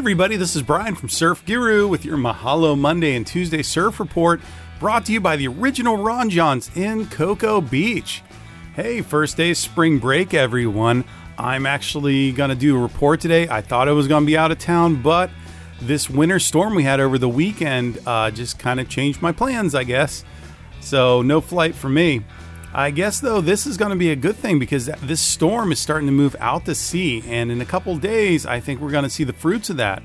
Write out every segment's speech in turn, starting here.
everybody, this is Brian from Surf Guru with your Mahalo Monday and Tuesday surf report brought to you by the original Ron Jon's in Cocoa Beach. Hey, first day spring break, everyone. I'm actually going to do a report today. I thought I was going to be out of town, but this winter storm we had over the weekend uh, just kind of changed my plans, I guess. So, no flight for me. I guess though this is going to be a good thing because this storm is starting to move out to sea, and in a couple days, I think we're going to see the fruits of that.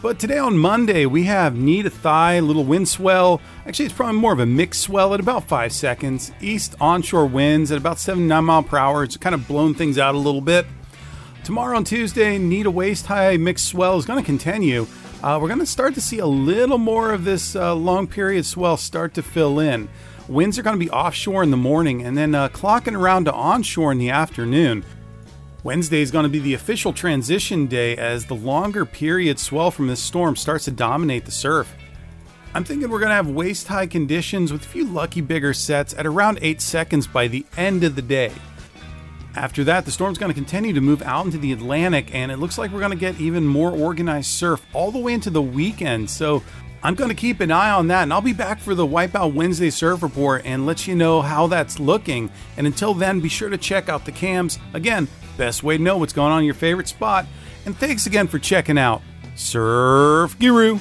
But today on Monday, we have knee to thigh, little wind swell. Actually, it's probably more of a mixed swell at about five seconds. East onshore winds at about 79 mile per hour. It's kind of blown things out a little bit. Tomorrow on Tuesday, knee to waist high mixed swell is going to continue. Uh, we're going to start to see a little more of this uh, long period swell start to fill in. Winds are going to be offshore in the morning and then uh, clocking around to onshore in the afternoon. Wednesday is going to be the official transition day as the longer period swell from this storm starts to dominate the surf. I'm thinking we're going to have waist high conditions with a few lucky bigger sets at around 8 seconds by the end of the day. After that, the storm's going to continue to move out into the Atlantic, and it looks like we're going to get even more organized surf all the way into the weekend. So I'm going to keep an eye on that, and I'll be back for the Wipeout Wednesday Surf Report and let you know how that's looking. And until then, be sure to check out the cams. Again, best way to know what's going on in your favorite spot. And thanks again for checking out Surf Guru.